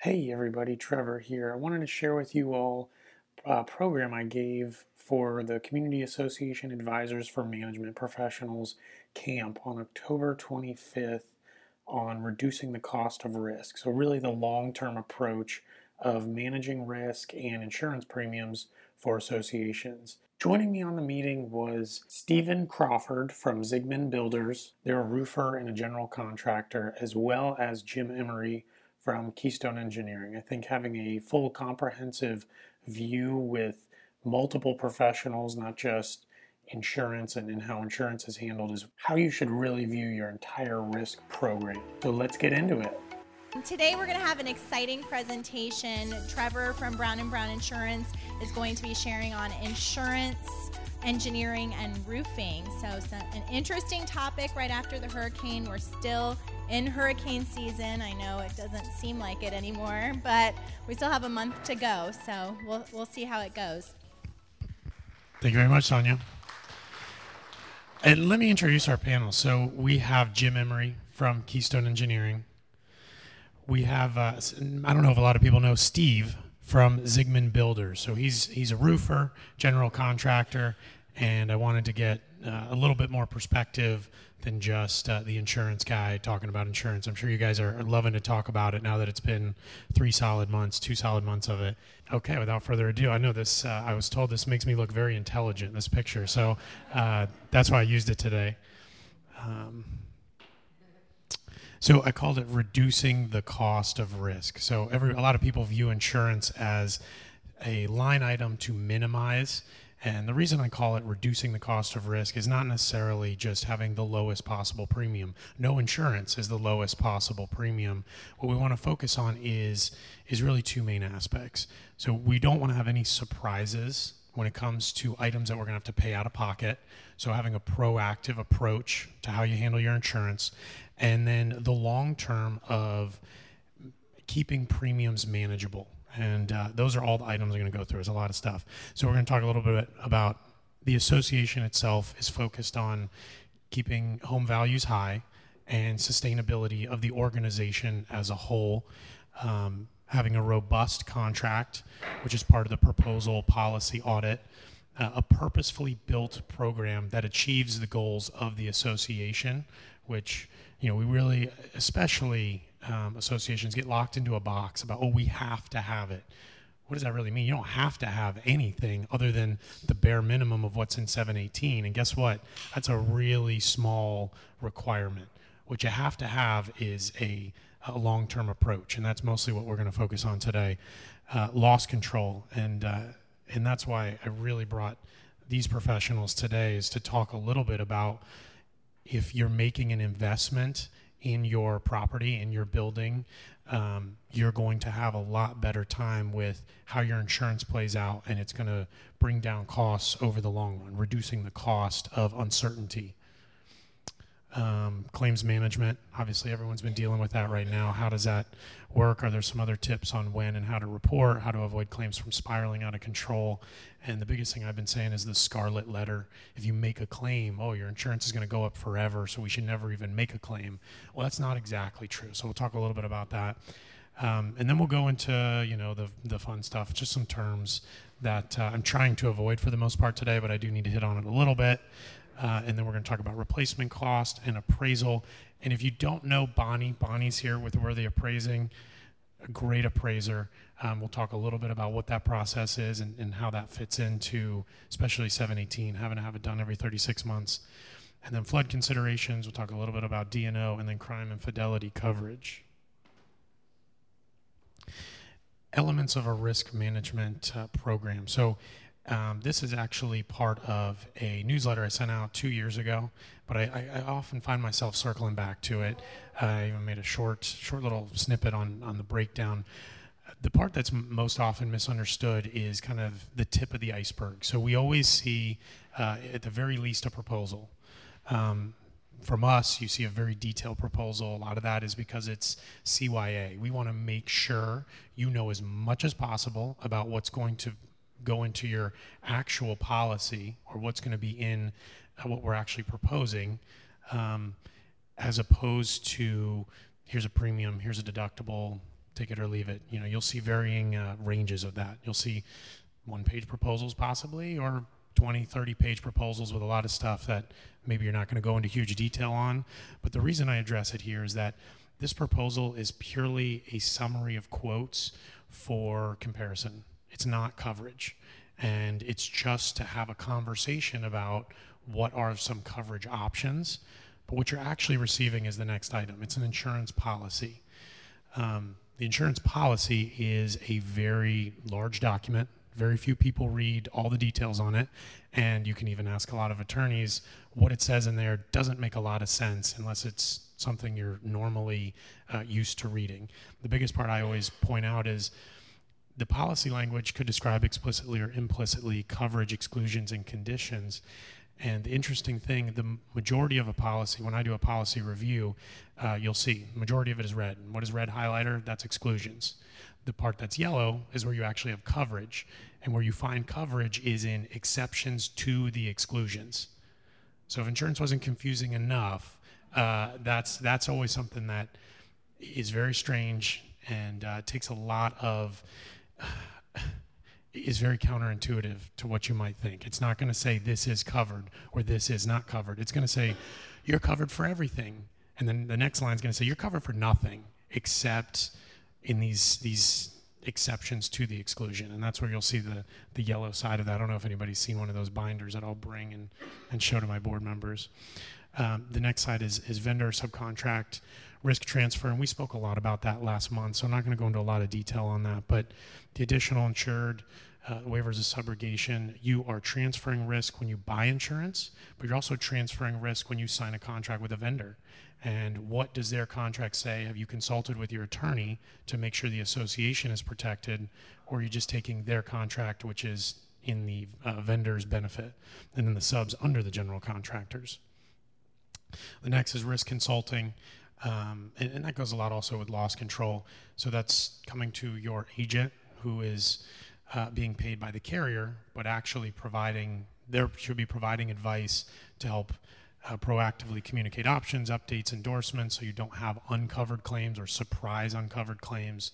Hey everybody, Trevor here. I wanted to share with you all a program I gave for the Community Association Advisors for Management Professionals camp on October 25th on reducing the cost of risk. So, really, the long term approach of managing risk and insurance premiums for associations. Joining me on the meeting was Stephen Crawford from Zigman Builders. They're a roofer and a general contractor, as well as Jim Emery from Keystone Engineering. I think having a full comprehensive view with multiple professionals, not just insurance and, how insurance is handled, is how you should really view your entire risk program. So let's get into it. Today we're going to have an exciting presentation. Trevor from Brown and Brown Insurance is going to be sharing on insurance engineering and roofing. So, so, an interesting topic right after the hurricane. We're still in hurricane season. I know it doesn't seem like it anymore, but we still have a month to go. So we'll, we'll see how it goes. Thank you very much, Sonia. And let me introduce our panel. So we have Jim Emery from Keystone Engineering. We have, uh, I don't know if a lot of people know Steve from Zigman Builders. So he's he's a roofer, general contractor, and I wanted to get uh, a little bit more perspective than just uh, the insurance guy talking about insurance. I'm sure you guys are loving to talk about it now that it's been three solid months, two solid months of it. Okay, without further ado, I know this. Uh, I was told this makes me look very intelligent. This picture, so uh, that's why I used it today. Um, so I called it reducing the cost of risk. So every a lot of people view insurance as a line item to minimize and the reason I call it reducing the cost of risk is not necessarily just having the lowest possible premium. No insurance is the lowest possible premium. What we want to focus on is is really two main aspects. So we don't want to have any surprises when it comes to items that we're going to have to pay out of pocket. So having a proactive approach to how you handle your insurance and then the long term of keeping premiums manageable and uh, those are all the items I'm going to go through. There's a lot of stuff. So we're going to talk a little bit about the association itself is focused on keeping home values high and sustainability of the organization as a whole. Um, having a robust contract, which is part of the proposal policy audit, uh, a purposefully built program that achieves the goals of the association, which you know we really, especially um, associations get locked into a box about, oh, we have to have it. What does that really mean? You don't have to have anything other than the bare minimum of what's in 718. And guess what? That's a really small requirement. What you have to have is a, a long term approach. And that's mostly what we're going to focus on today uh, loss control. And, uh, and that's why I really brought these professionals today is to talk a little bit about if you're making an investment in your property, in your building, um, you're going to have a lot better time with how your insurance plays out, and it's going to bring down costs over the long run, reducing the cost of uncertainty um, claims management. Obviously, everyone's been dealing with that right now. How does that work? Are there some other tips on when and how to report, how to avoid claims from spiraling out of control? And the biggest thing I've been saying is the scarlet letter. If you make a claim, oh, your insurance is going to go up forever, so we should never even make a claim. Well, that's not exactly true. So we'll talk a little bit about that. Um, and then we'll go into you know the the fun stuff, just some terms that uh, I'm trying to avoid for the most part today, but I do need to hit on it a little bit. Uh, and then we're going to talk about replacement cost and appraisal. And if you don't know Bonnie, Bonnie's here with Worthy Appraising, a great appraiser. Um, we'll talk a little bit about what that process is and, and how that fits into, especially 718, having to have it done every 36 months. And then flood considerations, we'll talk a little bit about D&O and then crime and fidelity coverage. Elements of a risk management uh, program. So um, this is actually part of a newsletter I sent out two years ago, but I, I, I, often find myself circling back to it. I even made a short, short little snippet on on the breakdown. The part that's most often misunderstood is kind of the tip of the iceberg. So we always see, uh, at the very least, a proposal. Um, from us, you see a very detailed proposal. A lot of that is because it's CYA. We want to make sure you know as much as possible about what's going to go into your actual policy or what's going to be in uh, what we're actually proposing, um, as opposed to here's a premium, here's a deductible, take it or leave it. You know, you'll see varying uh, ranges of that. You'll see one page proposals possibly, or 20, 30 page proposals with a lot of stuff that maybe you're not going to go into huge detail on. But the reason I address it here is that this proposal is purely a summary of quotes for comparison. It's not coverage. And it's just to have a conversation about what are some coverage options. But what you're actually receiving is the next item it's an insurance policy. Um, the insurance policy is a very large document. Very few people read all the details on it. And you can even ask a lot of attorneys what it says in there doesn't make a lot of sense unless it's something you're normally uh, used to reading. The biggest part I always point out is the policy language could describe explicitly or implicitly coverage, exclusions, and conditions. And the interesting thing, the majority of a policy, when I do a policy review, uh, you'll see majority of it is red. And what is red highlighter? That's exclusions. The part that's yellow is where you actually have coverage. And where you find coverage is in exceptions to the exclusions. So if insurance wasn't confusing enough, uh, that's that's always something that is very strange and uh, takes a lot of is very counterintuitive to what you might think. It's not going to say this is covered or this is not covered. It's going to say you're covered for everything, and then the next line is going to say you're covered for nothing except in these these exceptions to the exclusion, and that's where you'll see the the yellow side of that. I don't know if anybody's seen one of those binders that I'll bring and and show to my board members. Um, the next side is is vendor subcontract risk transfer, and we spoke a lot about that last month, so I'm not going to go into a lot of detail on that. But the additional insured uh, waivers of subrogation, you are transferring risk when you buy insurance, but you're also transferring risk when you sign a contract with a vendor. And what does their contract say? Have you consulted with your attorney to make sure the association is protected, or are you just taking their contract, which is in the uh, vendor's benefit, and then the subs under the general contractors? The next is risk consulting. Um, and, and, that goes a lot also with loss control. So that's coming to your agent who is uh, being paid by the carrier, but actually providing, they should be providing advice to help uh, proactively communicate options, updates, endorsements, so you don't have uncovered claims or surprise uncovered claims.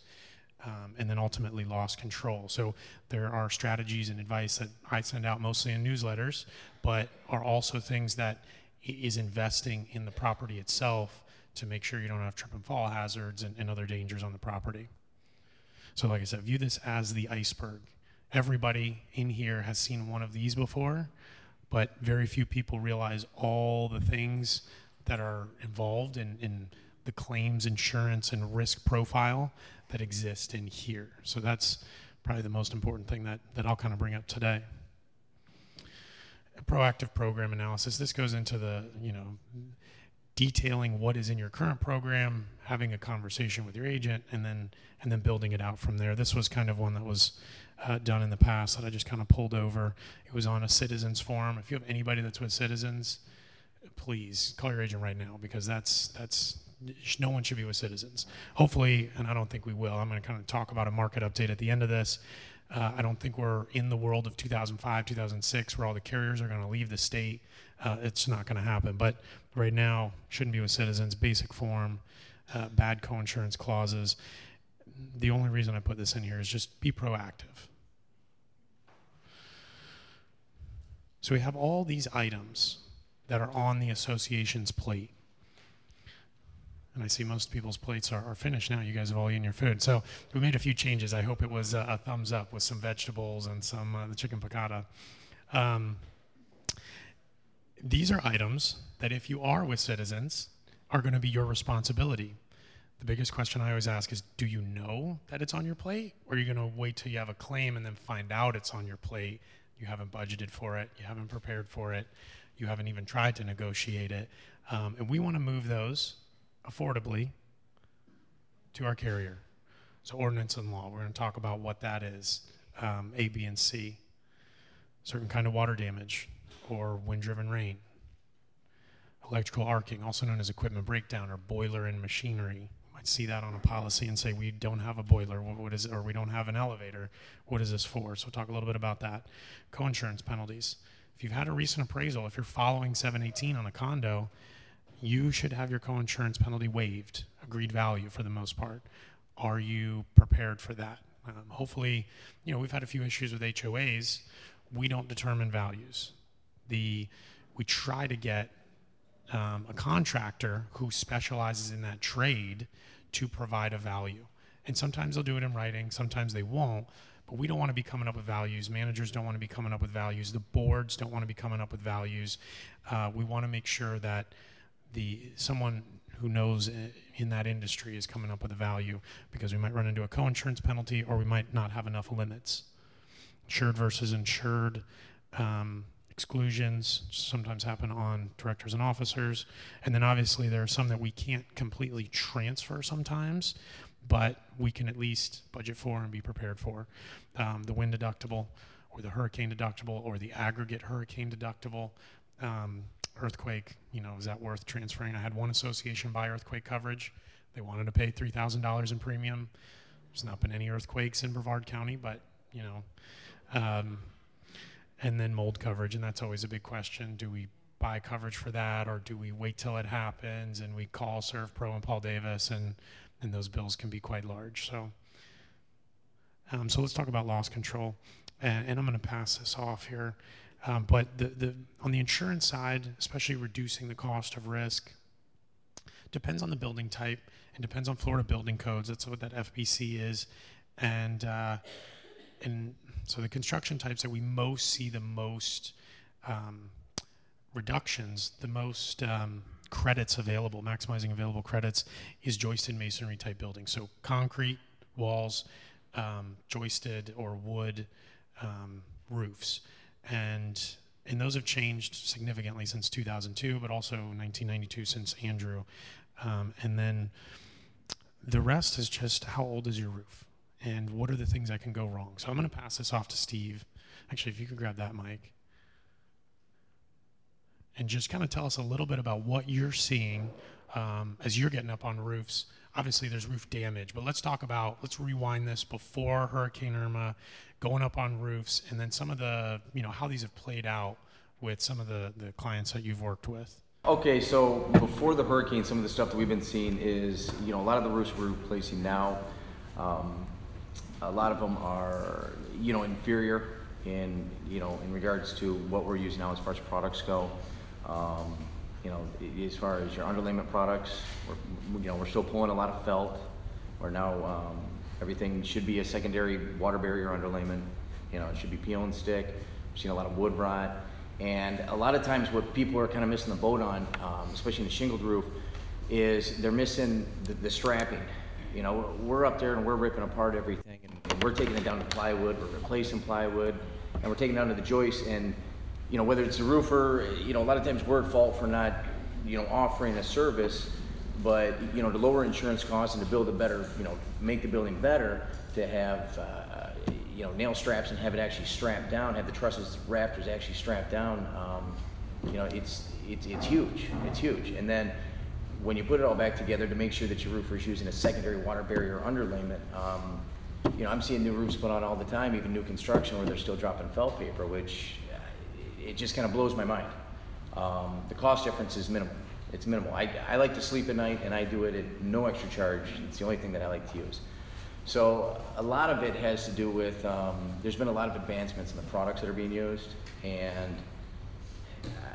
Um, and then ultimately loss control. So there are strategies and advice that I send out mostly in newsletters, but are also things that is investing in the property itself to make sure you don't have trip and fall hazards and, and other dangers on the property. So, like I said, view this as the iceberg. Everybody in here has seen one of these before, but very few people realize all the things that are involved in, in the claims, insurance, and risk profile that exist in here. So, that's probably the most important thing that, that I'll kind of bring up today. A proactive program analysis. This goes into the, you know, detailing what is in your current program, having a conversation with your agent, and then and then building it out from there. This was kind of one that was uh, done in the past that I just kind of pulled over. It was on a Citizens forum. If you have anybody that's with Citizens, please call your agent right now because that's that's no one should be with Citizens. Hopefully, and I don't think we will. I'm going to kind of talk about a market update at the end of this. Uh, I don't think we're in the world of 2005, 2006, where all the carriers are going to leave the state. Uh, it's not going to happen. But right now, shouldn't be with citizens. Basic form, uh, bad coinsurance clauses. The only reason I put this in here is just be proactive. So we have all these items that are on the association's plate. And I see most people's plates are, are, finished now. You guys have all eaten your food. So we made a few changes. I hope it was a, a thumbs up with some vegetables and some uh, the chicken piccata. Um, these are items that if you are with citizens are going to be your responsibility. The biggest question I always ask is do you know that it's on your plate or are you going to wait till you have a claim and then find out it's on your plate? You haven't budgeted for it, you haven't prepared for it, you haven't even tried to negotiate it. Um, and we want to move those affordably to our carrier. So, ordinance and law, we're going to talk about what that is um, A, B, and C. Certain kind of water damage or wind driven rain. Electrical arcing, also known as equipment breakdown or boiler and machinery. You might see that on a policy and say, we don't have a boiler, what is it? or we don't have an elevator. What is this for? So, talk a little bit about that. Coinsurance penalties. If you've had a recent appraisal, if you're following 718 on a condo, you should have your coinsurance penalty waived, agreed value for the most part. Are you prepared for that? Um, hopefully, you know, we've had a few issues with HOAs. We don't determine values. The we try to get um, a contractor who specializes in that trade to provide a value. And sometimes they'll do it in writing, sometimes they won't. But we don't want to be coming up with values. Managers don't want to be coming up with values. The boards don't want to be coming up with values. Uh, we want to make sure that the someone who knows in that industry is coming up with a value because we might run into a co-insurance penalty or we might not have enough limits. Insured versus insured. Um, exclusions sometimes happen on directors and officers. And then obviously there are some that we can't completely transfer sometimes, but we can at least budget for and be prepared for. Um, the wind deductible or the hurricane deductible or the aggregate hurricane deductible. Um, earthquake, you know, is that worth transferring? I had one association buy earthquake coverage. They wanted to pay $3,000 in premium. There's not been any earthquakes in Brevard County, but, you know, um, and then mold coverage, and that's always a big question. Do we buy coverage for that, or do we wait till it happens and we call ServPro and Paul Davis, and and those bills can be quite large. So, um, so let's talk about loss control, and, and I'm going to pass this off here. Um, but the, the on the insurance side, especially reducing the cost of risk, depends on the building type and depends on Florida building codes. That's what that FBC is, and uh, and so the construction types that we most see the most um, reductions, the most um, credits available, maximizing available credits, is joisted masonry type buildings. So concrete walls, um, joisted or wood um, roofs, and and those have changed significantly since 2002, but also 1992 since Andrew, um, and then the rest is just how old is your roof and what are the things that can go wrong. So I'm going to pass this off to Steve. Actually, if you could grab that mic and just kind of tell us a little bit about what you're seeing um, as you're getting up on roofs. Obviously, there's roof damage, but let's talk about, let's rewind this before Hurricane Irma, going up on roofs, and then some of the, you know, how these have played out with some of the, the clients that you've worked with. Okay, so before the hurricane, some of the stuff that we've been seeing is, you know, a lot of the roofs we're replacing now, um, a lot of them are, you know, inferior in, you know, in regards to what we're using now as far as products go. Um, you know, as far as your underlayment products, we're, you know, we're still pulling a lot of felt. We're now, um, everything should be a secondary water barrier underlayment. You know, it should be peel and stick. We've seen a lot of wood rot. And a lot of times what people are kind of missing the boat on, um, especially in the shingled roof, is they're missing the, the, strapping. You know, we're up there and we're ripping apart everything and, we're taking it down to plywood, we're replacing plywood, and we're taking it down to the joist and you know, whether it's a roofer, you know, a lot of times we're at fault for not, you know, offering a service, but, you know, to lower insurance costs and to build a better, you know, make the building better, to have, uh, you know, nail straps and have it actually strapped down, have the trusses, rafters actually strapped down, um, you know, it's, it's, it's huge, it's huge. And then when you put it all back together to make sure that your roofer is using a secondary water barrier underlayment, um, you know, I'm seeing new roofs put on all the time, even new construction where they're still dropping felt paper, which it just kind of blows my mind. Um, the cost difference is minimal. It's minimal. I, I like to sleep at night and I do it at no extra charge. It's the only thing that I like to use. So a lot of it has to do with, um, there's been a lot of advancements in the products that are being used and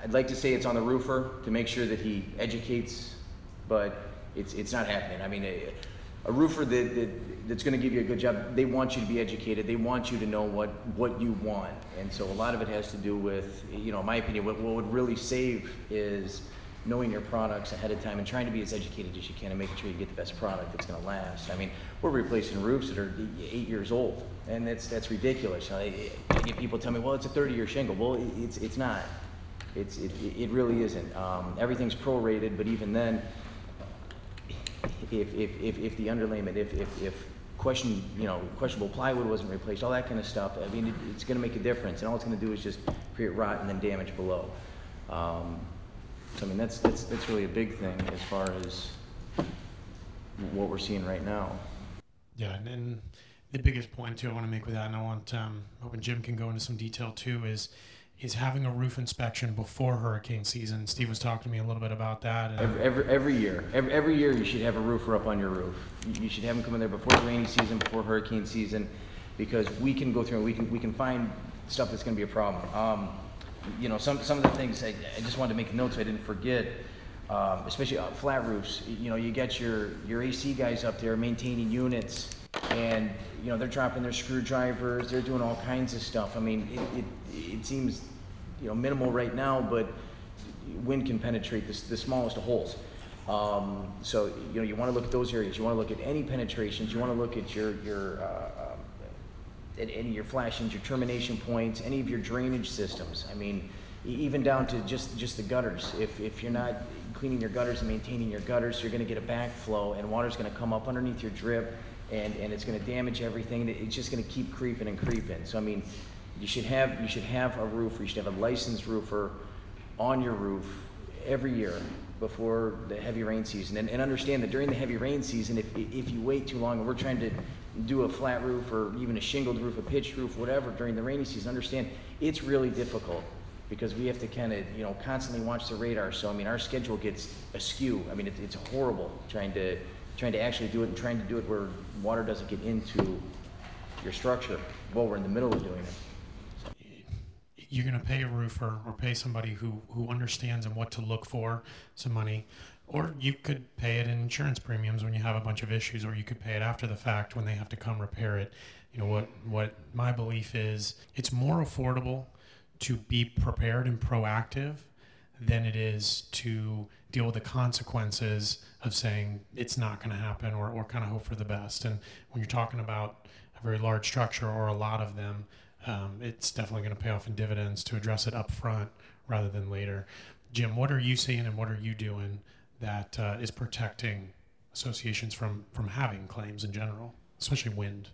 I'd like to say it's on the roofer to make sure that he educates, but it's, it's not happening. I mean, a, a roofer that, that that's going to give you a good job, they want you to be educated. They want you to know what, what you want. And so a lot of it has to do with, you know, in my opinion, what, what would really save is knowing your products ahead of time and trying to be as educated as you can and making sure you get the best product that's going to last. I mean, we're replacing roofs that are eight years old, and that's that's ridiculous. Know, I, get people tell me, well, it's a 30-year shingle. Well, it's it's not. It's it, it really isn't. Um, everything's prorated, but even then, if if if, if the underlayment, if if if question, you know, questionable plywood wasn't replaced, all that kind of stuff. I mean, it, it's going to make a difference, and all it's going to do is just create rot and then damage below. Um, so I mean, that's that's that's really a big thing as far as what we're seeing right now. Yeah, and, and the biggest point too I want to make with that, and I want um, hoping Jim can go into some detail too, is is having a roof inspection before hurricane season. Steve was talking to me a little bit about that. Every, every, every year, every, every year you should have a roofer up on your roof. You, you should have them come in there before the rainy season, before hurricane season, because we can go through and we can, we can find stuff that's gonna be a problem. Um, you know, some, some of the things, I, I just wanted to make notes so I didn't forget, um, especially uh, flat roofs. You know, you get your, your AC guys up there maintaining units, and, you know, they're dropping their screwdrivers, they're doing all kinds of stuff. I mean, it, it, it seems, you know, minimal right now, but wind can penetrate the, the smallest of holes. Um, so, you know, you want to look at those areas. You want to look at any penetrations. You want to look at your, your, uh, um, at any of your flashings, your termination points, any of your drainage systems. I mean, even down to just, just the gutters. If, if you're not cleaning your gutters and maintaining your gutters, you're going to get a backflow and water's going to come up underneath your drip and, and it's going to damage everything. It's just going to keep creeping and creeping. So, I mean, you should have, you should have a roofer, you should have a licensed roofer on your roof every year before the heavy rain season. And, and understand that during the heavy rain season, if, if you wait too long and we're trying to do a flat roof or even a shingled roof, a pitched roof, whatever, during the rainy season, understand it's really difficult because we have to kind of, you know, constantly watch the radar. So, I mean, our schedule gets askew. I mean, it, it's horrible trying to, trying to actually do it and trying to do it where water doesn't get into your structure while we're in the middle of doing it. You're going to pay a roofer or pay somebody who, who understands and what to look for some money. Or you could pay it in insurance premiums when you have a bunch of issues or you could pay it after the fact when they have to come repair it. You know what what my belief is it's more affordable to be prepared and proactive than it is to deal with the consequences of saying it's not going to happen or, or kind of hope for the best. And when you're talking about a very large structure or a lot of them um, it's definitely going to pay off in dividends to address it up front rather than later. Jim, what are you seeing and what are you doing that uh, is protecting associations from, from having claims in general, especially wind?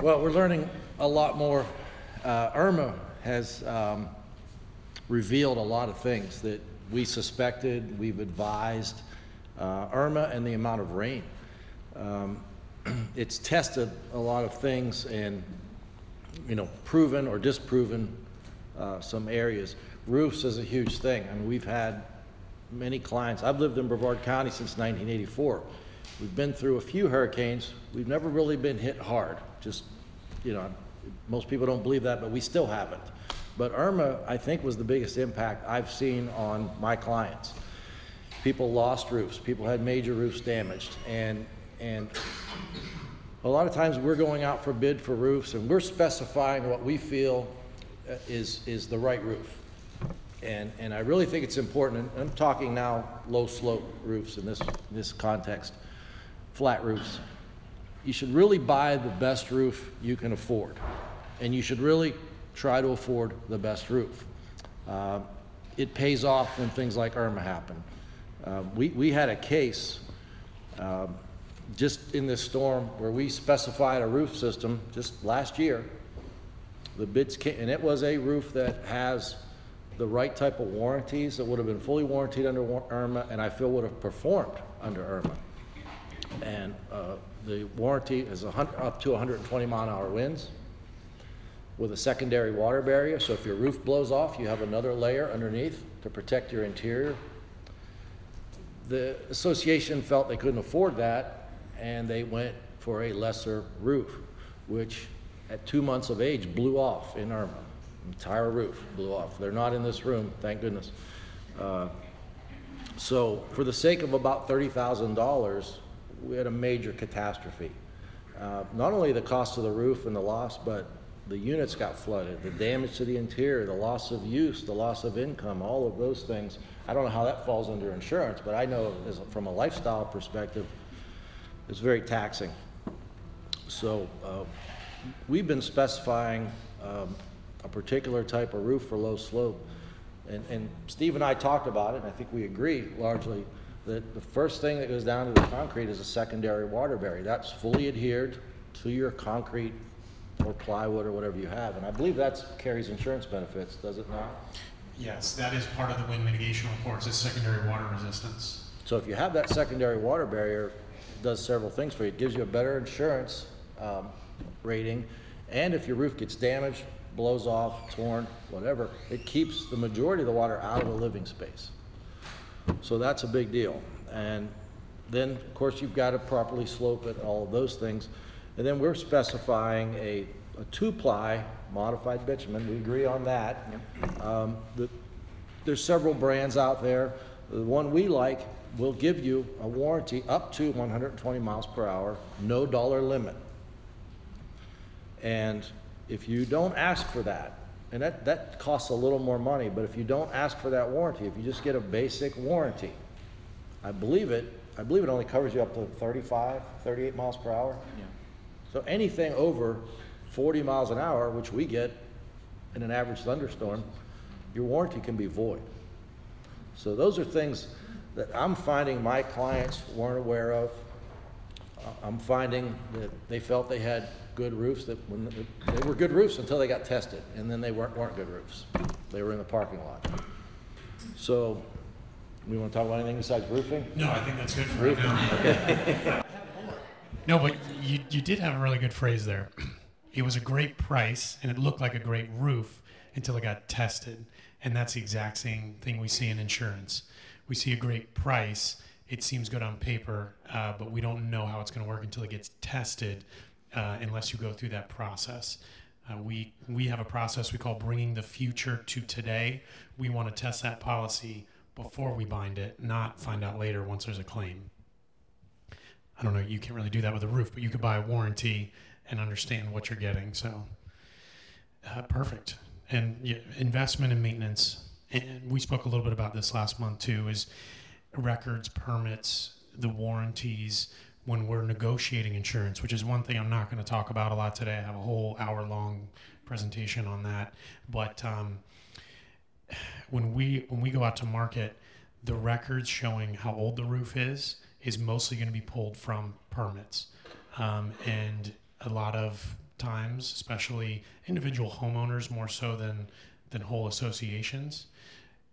Well, we're learning a lot more. Uh, Irma has um, revealed a lot of things that we suspected, we've advised. Uh, Irma and the amount of rain. Um, it's tested a lot of things and you know, proven or disproven uh, some areas. Roofs is a huge thing. I mean, we've had many clients. I've lived in Brevard County since 1984. We've been through a few hurricanes. We've never really been hit hard. Just, you know, most people don't believe that, but we still haven't. But Irma, I think, was the biggest impact I've seen on my clients. People lost roofs. People had major roofs damaged, and and a lot of times we're going out for bid for roofs and we're specifying what we feel uh, is, is the right roof. And, and I really think it's important, I'm talking now low slope roofs in this, this context, flat roofs. You should really buy the best roof you can afford. And you should really try to afford the best roof. Uh, it pays off when things like Irma happen. Uh, we, we had a case um, just in this storm where we specified a roof system just last year. The bids came, and it was a roof that has the right type of warranties that would have been fully warranted under Irma, and I feel would have performed under Irma. And uh, the warranty is up to 120 mile an hour winds with a secondary water barrier, so if your roof blows off, you have another layer underneath to protect your interior. The association felt they couldn't afford that, and they went for a lesser roof, which at two months of age blew off in Irma. Entire roof blew off. They're not in this room, thank goodness. Uh, So for the sake of about thirty thousand dollars, we had a major catastrophe. Uh, Not only the cost of the roof and the loss, but the units got flooded, the damage to the interior, the loss of use, the loss of income, all of those things. I don't know how that falls under insurance, but I know from a lifestyle perspective, it's very taxing. So, uh, we've been specifying, um, a particular type of roof for low slope. And, and Steve and I talked about it, and I think we agree largely, that the first thing that goes down to the concrete is a secondary water barrier. That's fully adhered to your concrete or plywood or whatever you have. And I believe that's carries insurance benefits, does it not? Yes, that is part of the wind mitigation reports is secondary water resistance. So if you have that secondary water barrier, does several things for you. It gives you a better insurance um, rating, and if your roof gets damaged, blows off, torn, whatever, it keeps the majority of the water out of the living space. So that's a big deal. And then, of course, you've got to properly slope it, all of those things. And then we're specifying a, a two-ply modified bitumen. We agree on that. Um, the, there's several brands out there. The one we like will give you a warranty up to 120 miles per hour, no dollar limit. And if you don't ask for that, and that, that costs a little more money, but if you don't ask for that warranty, if you just get a basic warranty, I believe it, I believe it only covers you up to 35, 38 miles per hour. Yeah. So anything over 40 miles an hour, which we get in an average thunderstorm, your warranty can be void. So those are things that I'm finding my clients weren't aware of. Uh, I'm finding that they felt they had good roofs, that when, the- they were good roofs until they got tested, and then they weren't, weren't good roofs. They were in the parking lot. So, we wanna talk about anything besides roofing? No, I think that's good for right now. No, but you, you did have a really good phrase there. It was a great price and it looked like a great roof until it got tested. And that's the exact same thing we see in insurance. We see a great price, it seems good on paper, uh, but we don't know how it's going to work until it gets tested uh, unless you go through that process. Uh, we, we have a process we call bringing the future to today. We want to test that policy before we bind it, not find out later once there's a claim. I don't know, you can't really do that with a roof, but you could buy a warranty and understand what you're getting. So, uh, perfect. And yeah, investment and maintenance. And we spoke a little bit about this last month too is records, permits, the warranties when we're negotiating insurance, which is one thing I'm not going to talk about a lot today. I have a whole hour long presentation on that. But um, when we when we go out to market, the records showing how old the roof is is mostly going to be pulled from permits, um, and a lot of times, especially individual homeowners more so than than whole associations,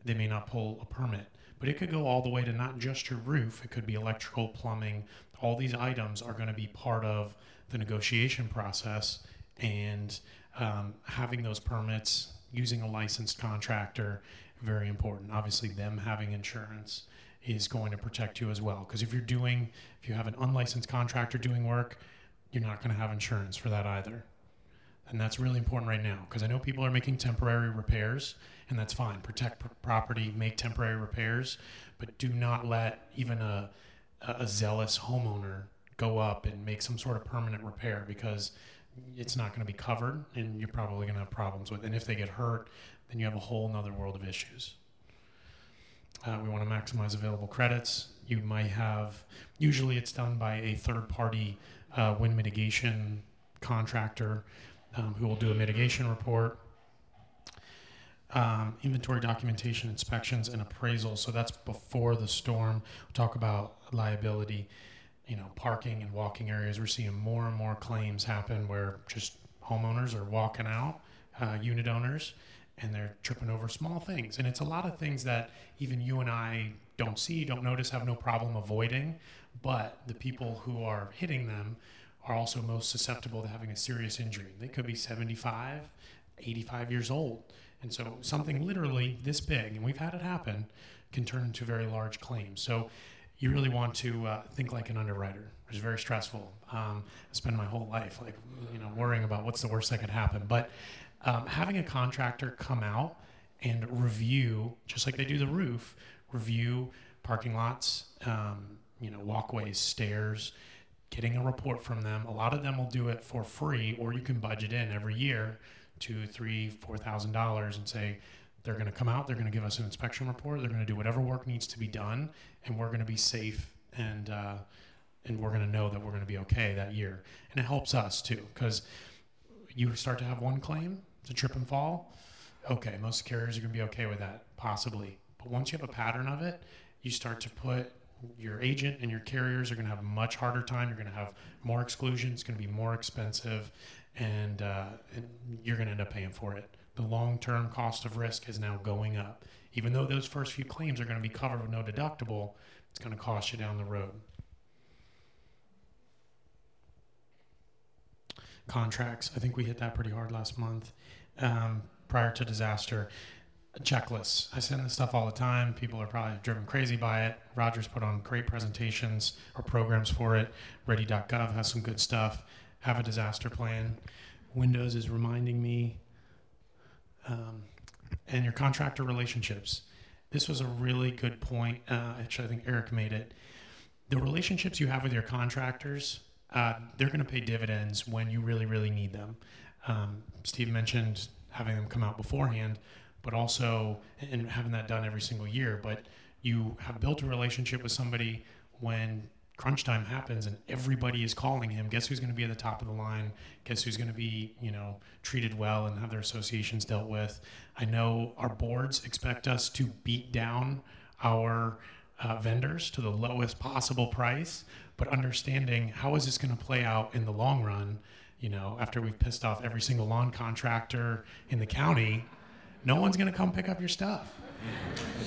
they may not pull a permit. But it could go all the way to not just your roof; it could be electrical, plumbing. All these items are going to be part of the negotiation process, and um, having those permits, using a licensed contractor, very important. Obviously, them having insurance is going to protect you as well. Because if you're doing, if you have an unlicensed contractor doing work, you're not going to have insurance for that either. And that's really important right now because I know people are making temporary repairs, and that's fine. Protect pr- property, make temporary repairs, but do not let even a, a zealous homeowner go up and make some sort of permanent repair because it's not going to be covered and you're probably going to have problems with it. And if they get hurt, then you have a whole nother world of issues. Uh, we want to maximize available credits. You might have, usually it's done by a third party uh, wind mitigation contractor um, who will do a mitigation report. Um, inventory documentation, inspections, and appraisals. So that's before the storm. We'll talk about liability, you know, parking and walking areas. We're seeing more and more claims happen where just homeowners are walking out, uh, unit owners, and they're tripping over small things. And it's a lot of things that even you and I don't see, don't notice, have no problem avoiding. But the people who are hitting them are also most susceptible to having a serious injury. They could be 75, 85 years old. And so something literally this big, and we've had it happen, can turn into very large claims. So you really want to uh, think like an underwriter, which is very stressful. Um, I spend my whole life like you know worrying about what's the worst that could happen. But um, having a contractor come out and review, just like they do the roof, review parking lots, um, you know, walkways, stairs, getting a report from them. A lot of them will do it for free, or you can budget in every year two, three, four thousand dollars and say they're going to come out, they're going to give us an inspection report, they're going to do whatever work needs to be done, and we're going to be safe and uh, and we're going to know that we're going to be okay that year. And it helps us too because you start to have one claim, a trip and fall. Okay, most carriers are going to be okay with that, possibly. But once you have a pattern of it, you start to put your agent and your carriers are going to have a much harder time. You're going to have more exclusions. It's going to be more expensive, and, uh, and you're going to end up paying for it. The long-term cost of risk is now going up. Even though those first few claims are going to be covered with no deductible, it's going to cost you down the road. Contracts. I think we hit that pretty hard last month. um, prior to disaster. Checklists. I send this stuff all the time. People are probably driven crazy by it. Rogers put on great presentations or programs for it. Ready.gov has some good stuff. Have a disaster plan. Windows is reminding me. Um, and your contractor relationships. This was a really good point. Uh, actually, I think Eric made it. The relationships you have with your contractors, uh, they're going to pay dividends when you really, really need them. Um, Steve mentioned having them come out beforehand, but also and having that done every single year. But you have built a relationship with somebody when crunch time happens and everybody is calling him. Guess who's going to be at the top of the line? Guess who's going to be, you know, treated well and have their associations dealt with? I know our boards expect us to beat down our uh, vendors to the lowest possible price, but understanding how is this going to play out in the long run? You know, after we've pissed off every single lawn contractor in the county, no one's going to come pick up your stuff.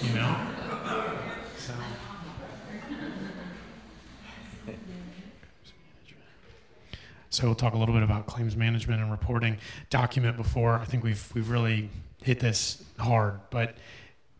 You know? So. So we'll talk a little bit about claims management and reporting. Document before, I think we've we've really hit this hard, but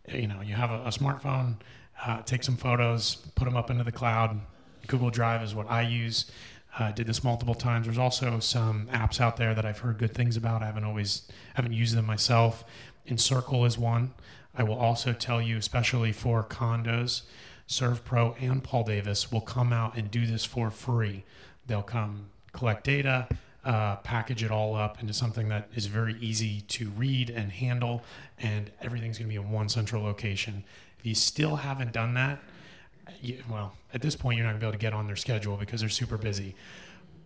you know, you have a, a smartphone, uh, take some photos, put them up into the cloud. Google Drive is what I use. Uh, did this multiple times. There's also some apps out there that I've heard good things about. I haven't always haven't used them myself. Encircle is one. I will also tell you, especially for condos, ServPro and Paul Davis will come out and do this for free. They'll come collect data, uh, package it all up into something that is very easy to read and handle, and everything's going to be in one central location. If you still haven't done that, you, well, at this point, you're not going to be able to get on their schedule because they're super busy.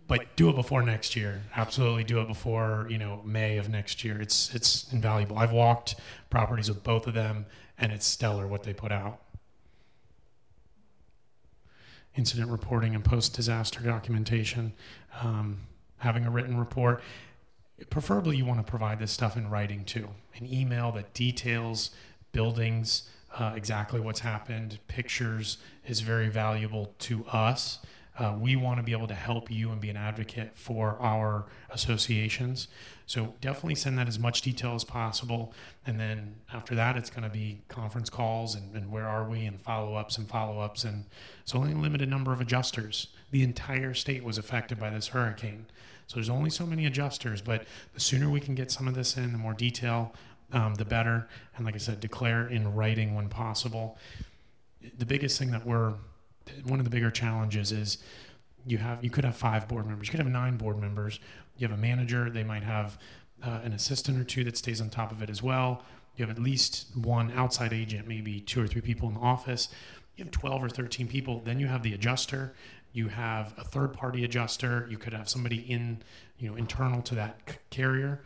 But do it before next year. Absolutely, do it before you know May of next year. It's it's invaluable. I've walked properties with both of them, and it's stellar what they put out incident reporting and post disaster documentation, um, having a written report. Preferably, you want to provide this stuff in writing too an email that details buildings, uh, exactly what's happened, pictures is very valuable to us. Uh, we want to be able to help you and be an advocate for our associations. So definitely send that as much detail as possible. And then after that, it's going to be conference calls and, and where are we and follow ups and follow ups. And it's only a limited number of adjusters. The entire state was affected by this hurricane. So there's only so many adjusters, but the sooner we can get some of this in, the more detail, um, the better. And like I said, declare in writing when possible. The biggest thing that we're one of the bigger challenges is you have you could have five board members you could have nine board members. You have a manager they might have uh, an assistant or two that stays on top of it as well. You have at least one outside agent maybe two or three people in the office. You have 12 or 13 people then you have the adjuster. You have a third party adjuster. You could have somebody in you know internal to that c- carrier.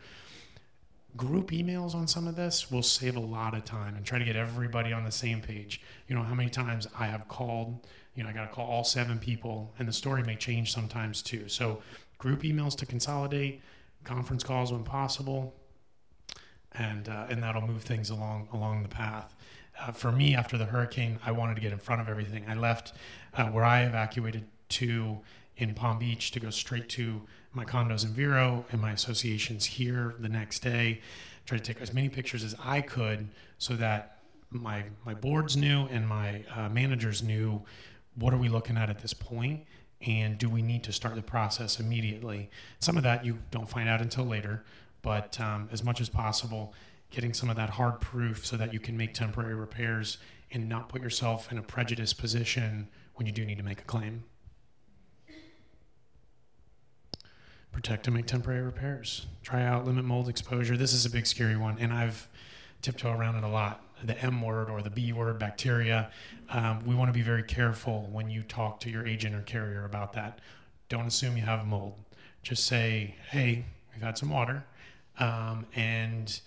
Group emails on some of this will save a lot of time and try to get everybody on the same page. You know how many times i have called you know, I got to call all seven people, and the story may change sometimes too. So, group emails to consolidate, conference calls when possible, and uh, and that'll move things along along the path. Uh, for me, after the hurricane, I wanted to get in front of everything. I left uh, where I evacuated to in Palm Beach to go straight to my condos in Vero and my associations here the next day. Tried to take as many pictures as I could so that my my boards knew and my uh, managers knew what are we looking at at this point? And do we need to start the process immediately? Some of that you don't find out until later but um, as much as possible getting some of that hard proof so that you can make temporary repairs and not put yourself in a prejudiced position when you do need to make a claim. Protect and make temporary repairs. Try out limit mold exposure. This is a big scary one and i've tiptoed around it a lot the M word or the B word, bacteria. Um, we want to be very careful when you talk to your agent or carrier about that. Don't assume you have mold. Just say, hey, we've had some water um, and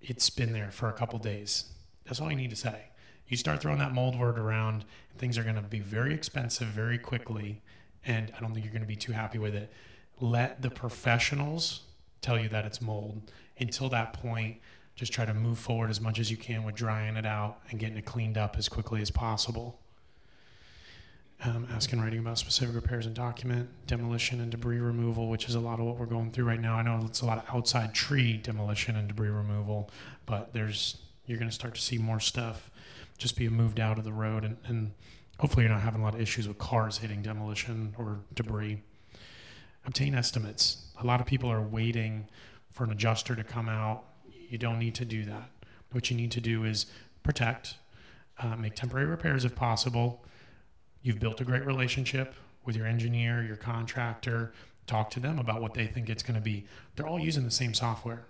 it's been there for a couple days. That's all you need to say. You start throwing that mold word around, things are going to be very expensive very quickly, and I don't think you're going to be too happy with it. Let the professionals tell you that it's mold. Until that point, just try to move forward as much as you can with drying it out and getting it cleaned up as quickly as possible. um, ask in writing about specific repairs and document demolition and debris removal, which is a lot of what we're going through right now. I know it's a lot of outside tree demolition and debris removal, but there's you're going to start to see more stuff just being moved out of the road, and, and hopefully you're not having a lot of issues with cars hitting demolition or debris. Obtain estimates. A lot of people are waiting for an adjuster to come out. You don't need to do that. What you need to do is protect, uh, make temporary repairs if possible. You've built a great relationship with your engineer, your contractor. Talk to them about what they think it's going to be. They're all using the same software.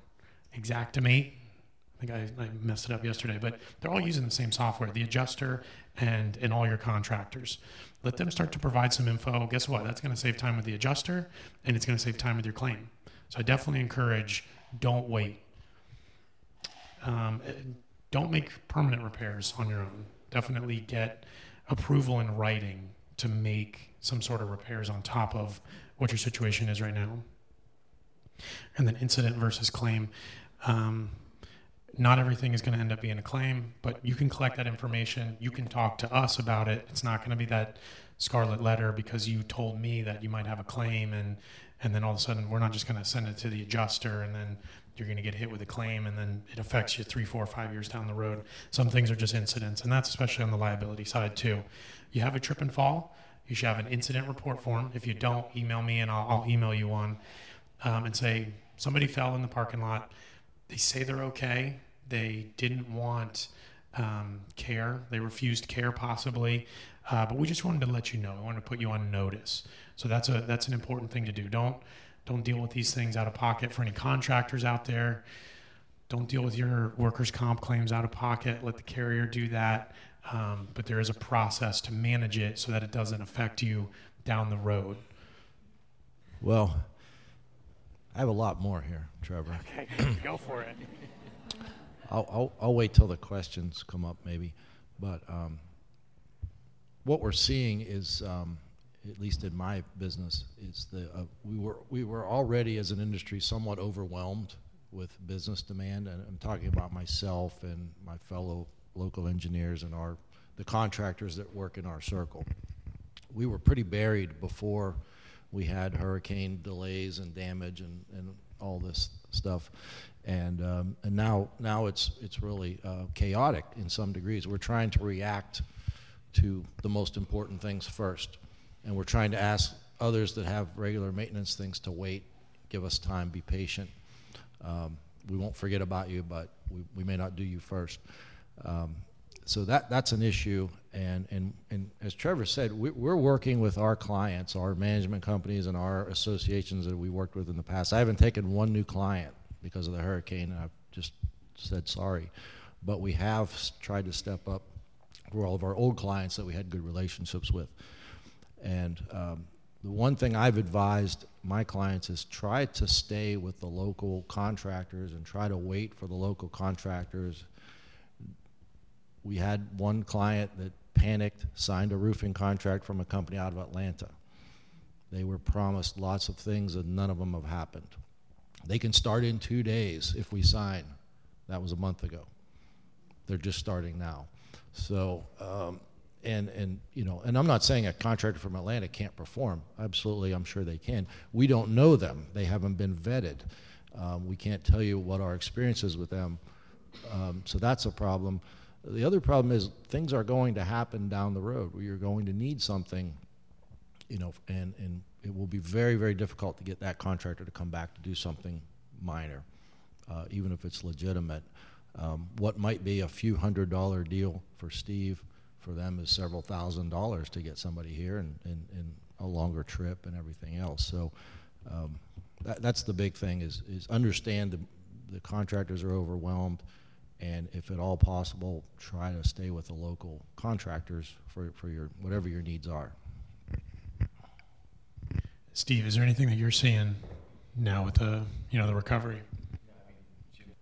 Xactimate, I think I, I, messed it up yesterday, but they're all using the same software, the adjuster and, and all your contractors. Let them start to provide some info. Guess what? That's going to save time with the adjuster and it's going to save time with your claim. So I definitely encourage don't wait. Um, don't make permanent repairs on your own. Definitely get approval in writing to make some sort of repairs on top of what your situation is right now. And then incident versus claim. Um, not everything is going to end up being a claim, but you can collect that information. You can talk to us about it. It's not going to be that scarlet letter because you told me that you might have a claim and and then all of a sudden we're not just going to send it to the adjuster and then you're going to get hit with a claim and then it affects you three four five years down the road. Some things are just incidents and that's especially on the liability side too. You have a trip and fall you should have an incident report form. If you don't email me and i'll, I'll email you one um, and say somebody fell in the parking lot. They say they're okay. They didn't want um, care. They refused care possibly. Uh, but we just wanted to let you know. We wanted to put you on notice. So that's a that's an important thing to do. Don't don't deal with these things out of pocket for any contractors out there. Don't deal with your workers' comp claims out of pocket. Let the carrier do that. Um, but there is a process to manage it so that it doesn't affect you down the road. Well, I have a lot more here, Trevor. Okay, go for it. I'll, I'll, I'll, wait till the questions come up, maybe. But um, what we're seeing is um, at least in my business, is that uh, we were we were already as an industry somewhat overwhelmed with business demand, and I'm talking about myself and my fellow local engineers and our the contractors that work in our circle. We were pretty buried before we had hurricane delays and damage and, and all this stuff, and um, and now now it's it's really uh, chaotic in some degrees. We're trying to react to the most important things first and we're trying to ask others that have regular maintenance things to wait, give us time, be patient. Um, we won't forget about you, but we, we may not do you first. Um, so that that's an issue, and and and as Trevor said, we, we're working with our clients, our management companies, and our associations that we worked with in the past. I haven't taken one new client because of the hurricane. and I've just said sorry, but we have tried to step up for all of our old clients that we had good relationships with. And um, the one thing I've advised my clients is try to stay with the local contractors and try to wait for the local contractors. We had one client that panicked, signed a roofing contract from a company out of Atlanta. They were promised lots of things and none of them have happened. They can start in two days if we sign. That was a month ago. They're just starting now. So um, and and you know and i'm not saying a contractor from atlanta can't perform. Absolutely i'm sure they can. We don't know them. They haven't been vetted. Um, we can't tell you what our experience is with them. Um, so that's a problem. The other problem is things are going to happen down the road where you're going to need something you know and and it will be very very difficult to get that contractor to come back to do something minor uh, even if it's legitimate. Um, what might be a few hundred dollar deal for steve for them is several thousand dollars to get somebody here and, and, and a longer trip and everything else. So um, that, that's the big thing is, is understand the, the contractors are overwhelmed and if at all possible, try to stay with the local contractors for, for your whatever your needs are. Steve, is there anything that you're seeing now with the you know the recovery?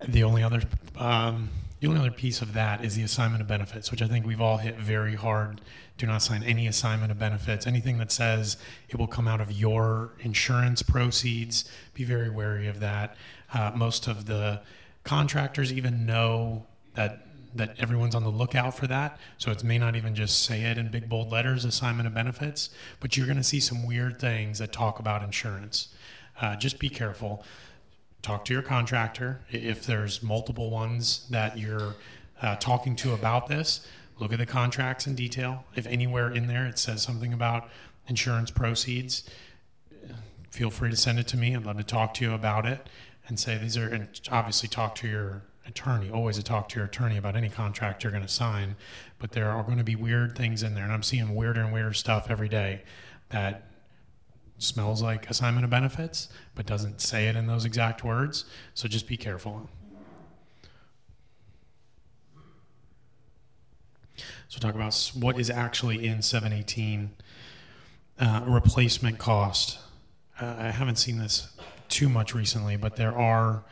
The only other um, the only other piece of that is the assignment of benefits, which I think we've all hit very hard. Do not sign any assignment of benefits. Anything that says it will come out of your insurance proceeds, be very wary of that. Uh, most of the contractors even know that that everyone's on the lookout for that. So it may not even just say it in big bold letters, assignment of benefits, but you're going to see some weird things that talk about insurance. Uh, just be careful. Talk to your contractor. If there's multiple ones that you're uh, talking to about this, look at the contracts in detail. If anywhere in there it says something about insurance proceeds, feel free to send it to me. I'd love to talk to you about it and say these are, and obviously talk to your attorney. Always talk to your attorney about any contract you're going to sign. But there are going to be weird things in there, and I'm seeing weirder and weirder stuff every day that smells like assignment of benefits, but doesn't say it in those exact words. So just be careful. So talk about what is actually in 718 uh, replacement cost. Uh, I haven't seen this too much recently, but there are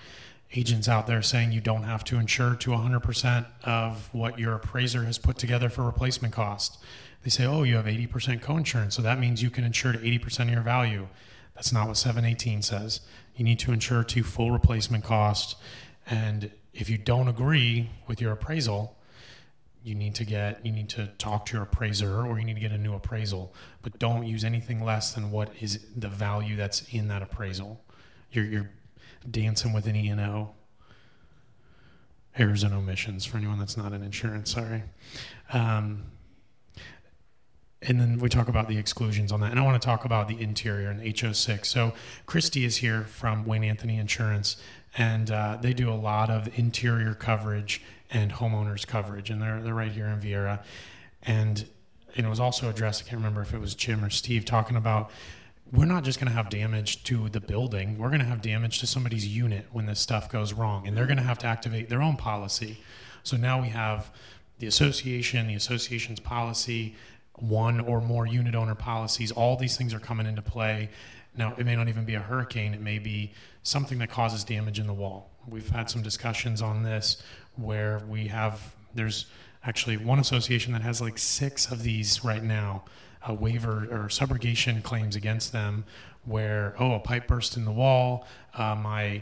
agents out there saying you don't have to insure to 100% of what your appraiser has put together for replacement cost. They say, oh, you have 80% coinsurance, so that means you can insure to 80% of your value. That's not what 718 says. You need to insure to full replacement cost. And if you don't agree with your appraisal, you need to get you need to talk to your appraiser or you need to get a new appraisal but don't use anything less than what is the value that's in that appraisal you're, you're dancing with an e&o errors and omissions for anyone that's not in insurance sorry um, and then we talk about the exclusions on that and i want to talk about the interior and ho6 so christy is here from wayne anthony insurance and uh, they do a lot of interior coverage and homeowners coverage, and they're they're right here in Viera. And it was also addressed. I can't remember if it was Jim or Steve talking about we're not just going to have damage to the building. We're going to have damage to somebody's unit when this stuff goes wrong, and they're going to have to activate their own policy. So now we have the association, the association's policy, one or more unit owner policies. All these things are coming into play. Now, it may not even be a hurricane, it may be something that causes damage in the wall. We've had some discussions on this where we have there's actually one association that has like six of these right now a waiver or subrogation claims against them where oh a pipe burst in the wall uh, my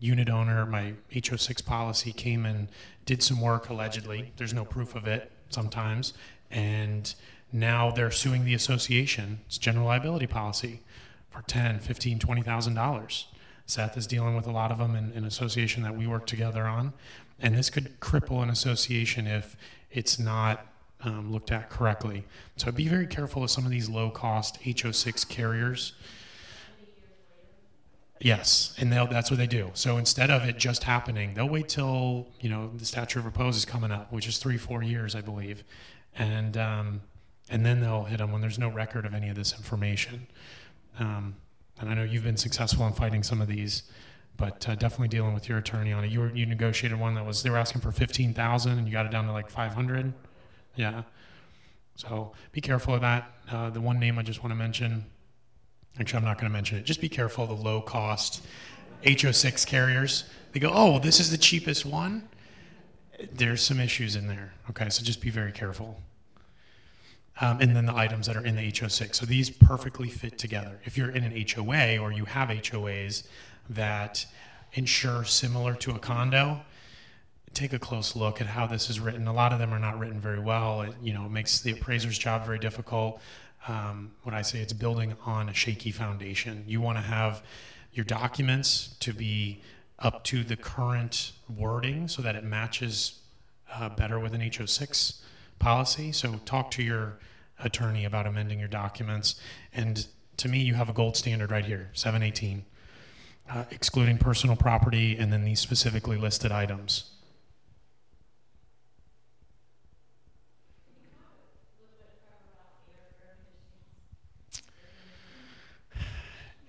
unit owner my ho6 policy came and did some work allegedly there's no proof of it sometimes and now they're suing the association it's general liability policy for 10 15 20000 dollars seth is dealing with a lot of them in an association that we work together on and this could cripple an association if it's not um, looked at correctly. So be very careful of some of these low cost HO6 carriers. Yes, and that's what they do. So instead of it just happening, they'll wait till you know the statute of repose is coming up, which is three, four years, I believe, and um, and then they'll hit them when there's no record of any of this information. Um, and I know you've been successful in fighting some of these but uh, definitely dealing with your attorney on it. You were, you negotiated one that was they were asking for fifteen thousand, and you got it down to like five hundred. Yeah. So be careful of that. Uh, the one name I just want to mention. Actually, I'm not going to mention it. Just be careful of the low cost HO6 carriers. They go, oh, well, this is the cheapest one. There's some issues in there. Okay, so just be very careful. Um, and then the items that are in the HO6. So these perfectly fit together. If you're in an HOA or you have HOAs, that insure similar to a condo, take a close look at how this is written. A lot of them are not written very well. It, you know, makes the appraiser's job very difficult. Um, when I say it's building on a shaky foundation, you want to have your documents to be up to the current wording so that it matches uh, better with an HO6 policy. So talk to your attorney about amending your documents. And to me, you have a gold standard right here, 718 uh, excluding personal property, and then these specifically listed items.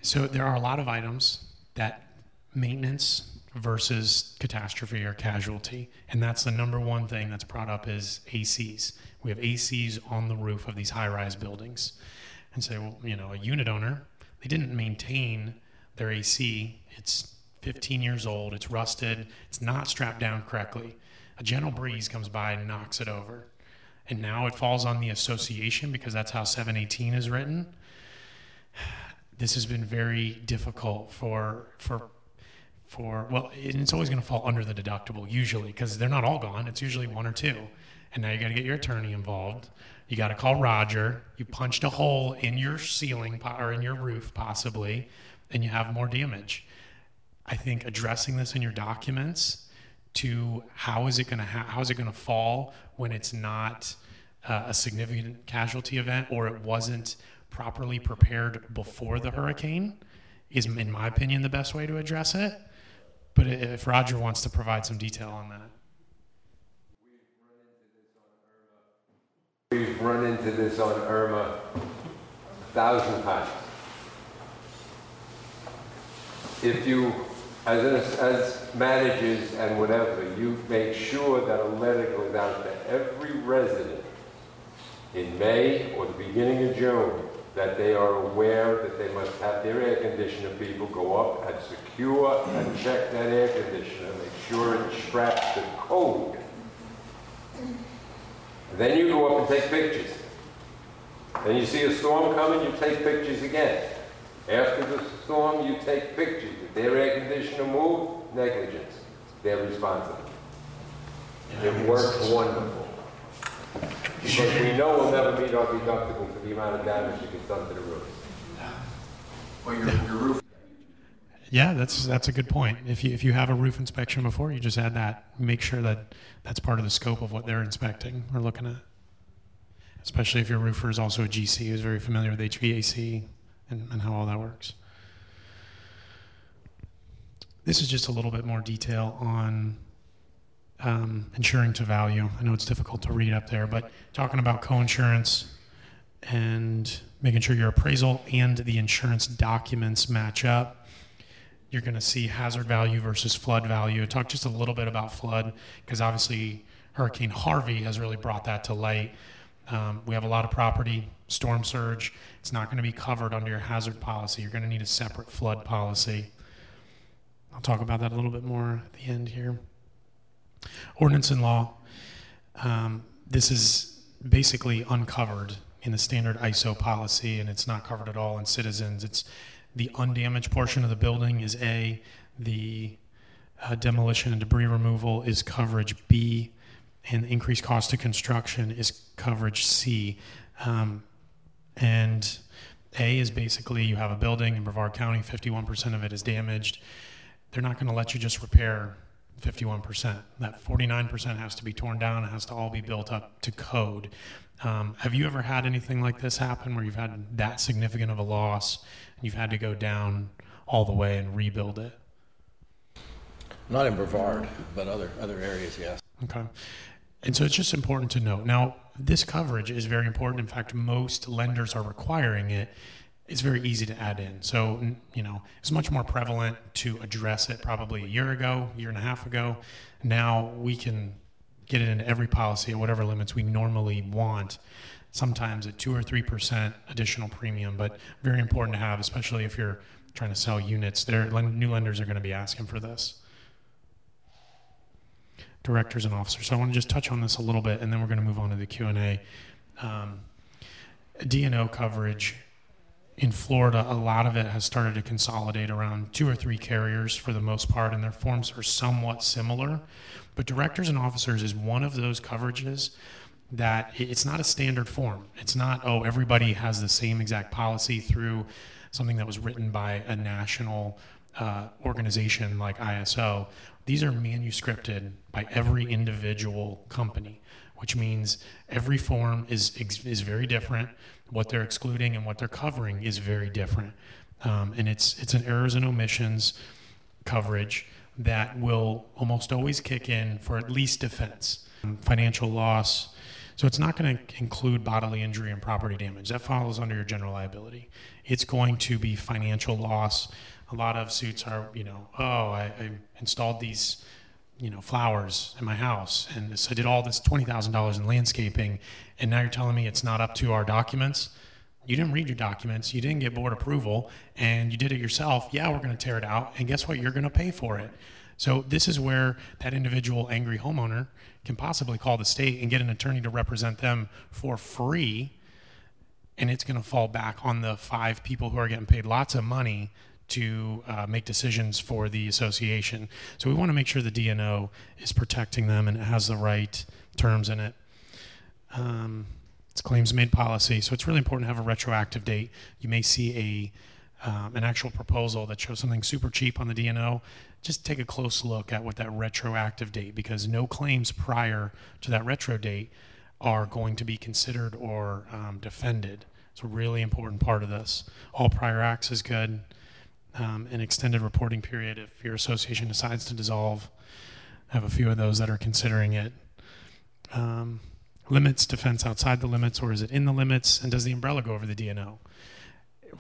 So there are a lot of items that maintenance versus catastrophe or casualty, and that's the number one thing that's brought up is ACs. We have ACs on the roof of these high-rise buildings, and say, so, well, you know, a unit owner, they didn't maintain their AC. It's 15 years old. It's rusted. It's not strapped down correctly. A gentle breeze comes by and knocks it over. And now it falls on the association because that's how 718 is written. This has been very difficult for for for well, it's always going to fall under the deductible usually because they're not all gone. It's usually one or two, and now you got to get your attorney involved. You got to call Roger. You punched a hole in your ceiling or in your roof possibly, and you have more damage. I think addressing this in your documents to how is it going to ha- how is it going to fall when it's not uh, a significant casualty event or it wasn't properly prepared before the hurricane is, in my opinion, the best way to address it. But if Roger wants to provide some detail on that. We've run into this on Irma a thousand times. If you, as, as managers and whatever, you make sure that a letter goes out to every resident in May or the beginning of June, that they are aware that they must have their air conditioner people go up and secure and check that air conditioner, make sure it's strapped to code. Then you go up and take pictures. Then you see a storm coming, you take pictures again. After the storm, you take pictures. If their air conditioner moved, negligence. They're responsible. It works wonderful. Because we know we'll never meet our deductible for the amount of damage that gets done to the roof. Well, your, your roof Yeah, that's that's a good point. If you if you have a roof inspection before, you just add that. Make sure that that's part of the scope of what they're inspecting or looking at. Especially if your roofer is also a GC who's very familiar with HVAC and, and how all that works. This is just a little bit more detail on um, insuring to value. I know it's difficult to read up there, but talking about coinsurance and making sure your appraisal and the insurance documents match up. You're going to see hazard value versus flood value. Talk just a little bit about flood because obviously Hurricane Harvey has really brought that to light. Um, we have a lot of property, storm surge. It's not going to be covered under your hazard policy. You're going to need a separate flood policy. I'll talk about that a little bit more at the end here. Ordinance and law. Um, this is basically uncovered in the standard ISO policy, and it's not covered at all in citizens. It's the undamaged portion of the building is A, the uh, demolition and debris removal is coverage B, and increased cost of construction is coverage C. Um, and A is basically you have a building in Brevard County, 51% of it is damaged. They're not going to let you just repair 51%. That 49% has to be torn down. It has to all be built up to code. Um, have you ever had anything like this happen where you've had that significant of a loss and you've had to go down all the way and rebuild it? Not in Brevard, but other, other areas, yes. Okay. And so it's just important to note. Now, this coverage is very important. In fact, most lenders are requiring it. It's very easy to add in. So, you know, it's much more prevalent to address it probably a year ago, year and a half ago. Now we can get it into every policy at whatever limits we normally want, sometimes at two or 3% additional premium, but very important to have, especially if you're trying to sell units. Their new lenders are going to be asking for this directors and officers. So I want to just touch on this a little bit, and then we're going to move on to the Q and A. Um, DNO coverage in Florida, a lot of it has started to consolidate around two or three carriers for the most part, and their forms are somewhat similar. But directors and officers is one of those coverages that it's not a standard form. It's not, oh, everybody has the same exact policy through something that was written by a national uh, organization like ISO. These are manuscripted by every individual company, which means every form is is very different. What they're excluding and what they're covering is very different, um, and it's it's an errors and omissions coverage that will almost always kick in for at least defense, financial loss. So it's not going to include bodily injury and property damage. That falls under your general liability. It's going to be financial loss. A lot of suits are, you know, oh, I, I installed these, you know, flowers in my house, and so I did all this twenty thousand dollars in landscaping, and now you're telling me it's not up to our documents. You didn't read your documents. You didn't get board approval, and you did it yourself. Yeah, we're going to tear it out, and guess what? You're going to pay for it. So this is where that individual angry homeowner can possibly call the state and get an attorney to represent them for free, and it's going to fall back on the five people who are getting paid lots of money to uh, make decisions for the association. So we want to make sure the DNO is protecting them and it has the right terms in it. Um, it's claims made policy, so it's really important to have a retroactive date. You may see a um, an actual proposal that shows something super cheap on the DNO. Just take a close look at what that retroactive date, because no claims prior to that retro date are going to be considered or um, defended. It's a really important part of this. All prior acts is good. Um, an extended reporting period if your association decides to dissolve. I have a few of those that are considering it. Um, limits defense outside the limits, or is it in the limits? And does the umbrella go over the DNO?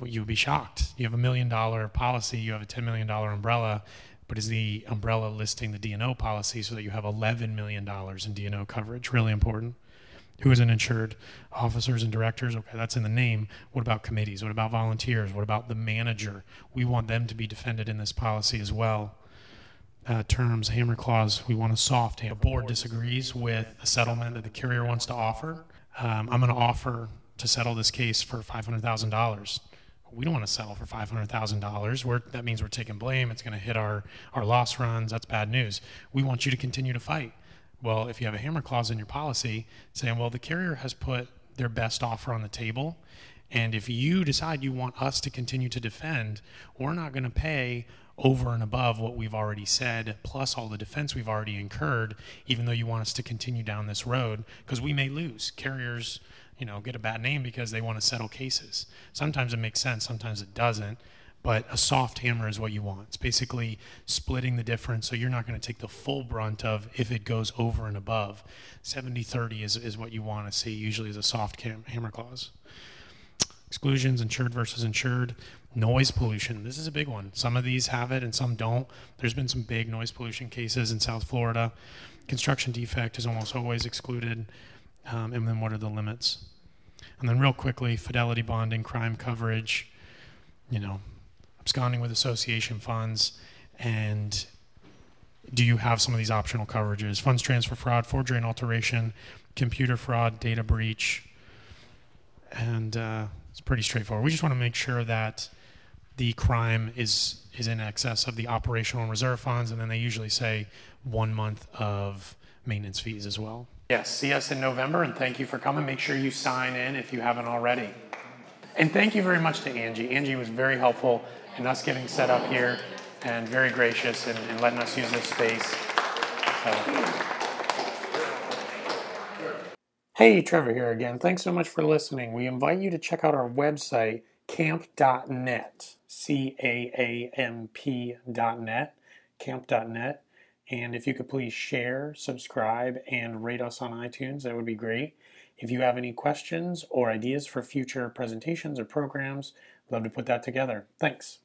You'd be shocked. You have a million dollar policy, you have a $10 million umbrella, but is the umbrella listing the DNO policy so that you have $11 million in DNO coverage? Really important. Who isn't insured? Officers and directors. Okay, that's in the name. What about committees? What about volunteers? What about the manager? We want them to be defended in this policy as well. Uh, terms, hammer clause, we want a soft hammer. The board disagrees with a settlement that the carrier wants to offer. Um, I'm going to offer to settle this case for $500,000 we don't want to settle for $500,000. That means we're taking blame. It's going to hit our, our loss runs. That's bad news. We want you to continue to fight. Well, if you have a hammer clause in your policy saying, well, the carrier has put their best offer on the table, and if you decide you want us to continue to defend, we're not going to pay over and above what we've already said, plus all the defense we've already incurred, even though you want us to continue down this road, because we may lose. Carriers you know, get a bad name because they want to settle cases. Sometimes it makes sense, sometimes it doesn't. But a soft hammer is what you want. It's basically splitting the difference so you're not going to take the full brunt of if it goes over and above. 70 30 is, is what you want to see, usually as a soft hammer clause. Exclusions, insured versus insured. Noise pollution. This is a big one. Some of these have it and some don't. There's been some big noise pollution cases in South Florida. Construction defect is almost always excluded. Um, and then what are the limits? And then, real quickly, fidelity bonding, crime coverage, you know, absconding with association funds, and do you have some of these optional coverages? Funds transfer fraud, forgery and alteration, computer fraud, data breach, and uh, it's pretty straightforward. We just want to make sure that the crime is is in excess of the operational and reserve funds, and then they usually say one month of maintenance fees as well. Yes, see us in November, and thank you for coming. Make sure you sign in if you haven't already. And thank you very much to Angie. Angie was very helpful in us getting set up here and very gracious in, in letting us use this space. So. Hey, Trevor here again. Thanks so much for listening. We invite you to check out our website, caamp.net, C A A M P.net, camp.net. And if you could please share, subscribe, and rate us on iTunes, that would be great. If you have any questions or ideas for future presentations or programs, love to put that together. Thanks.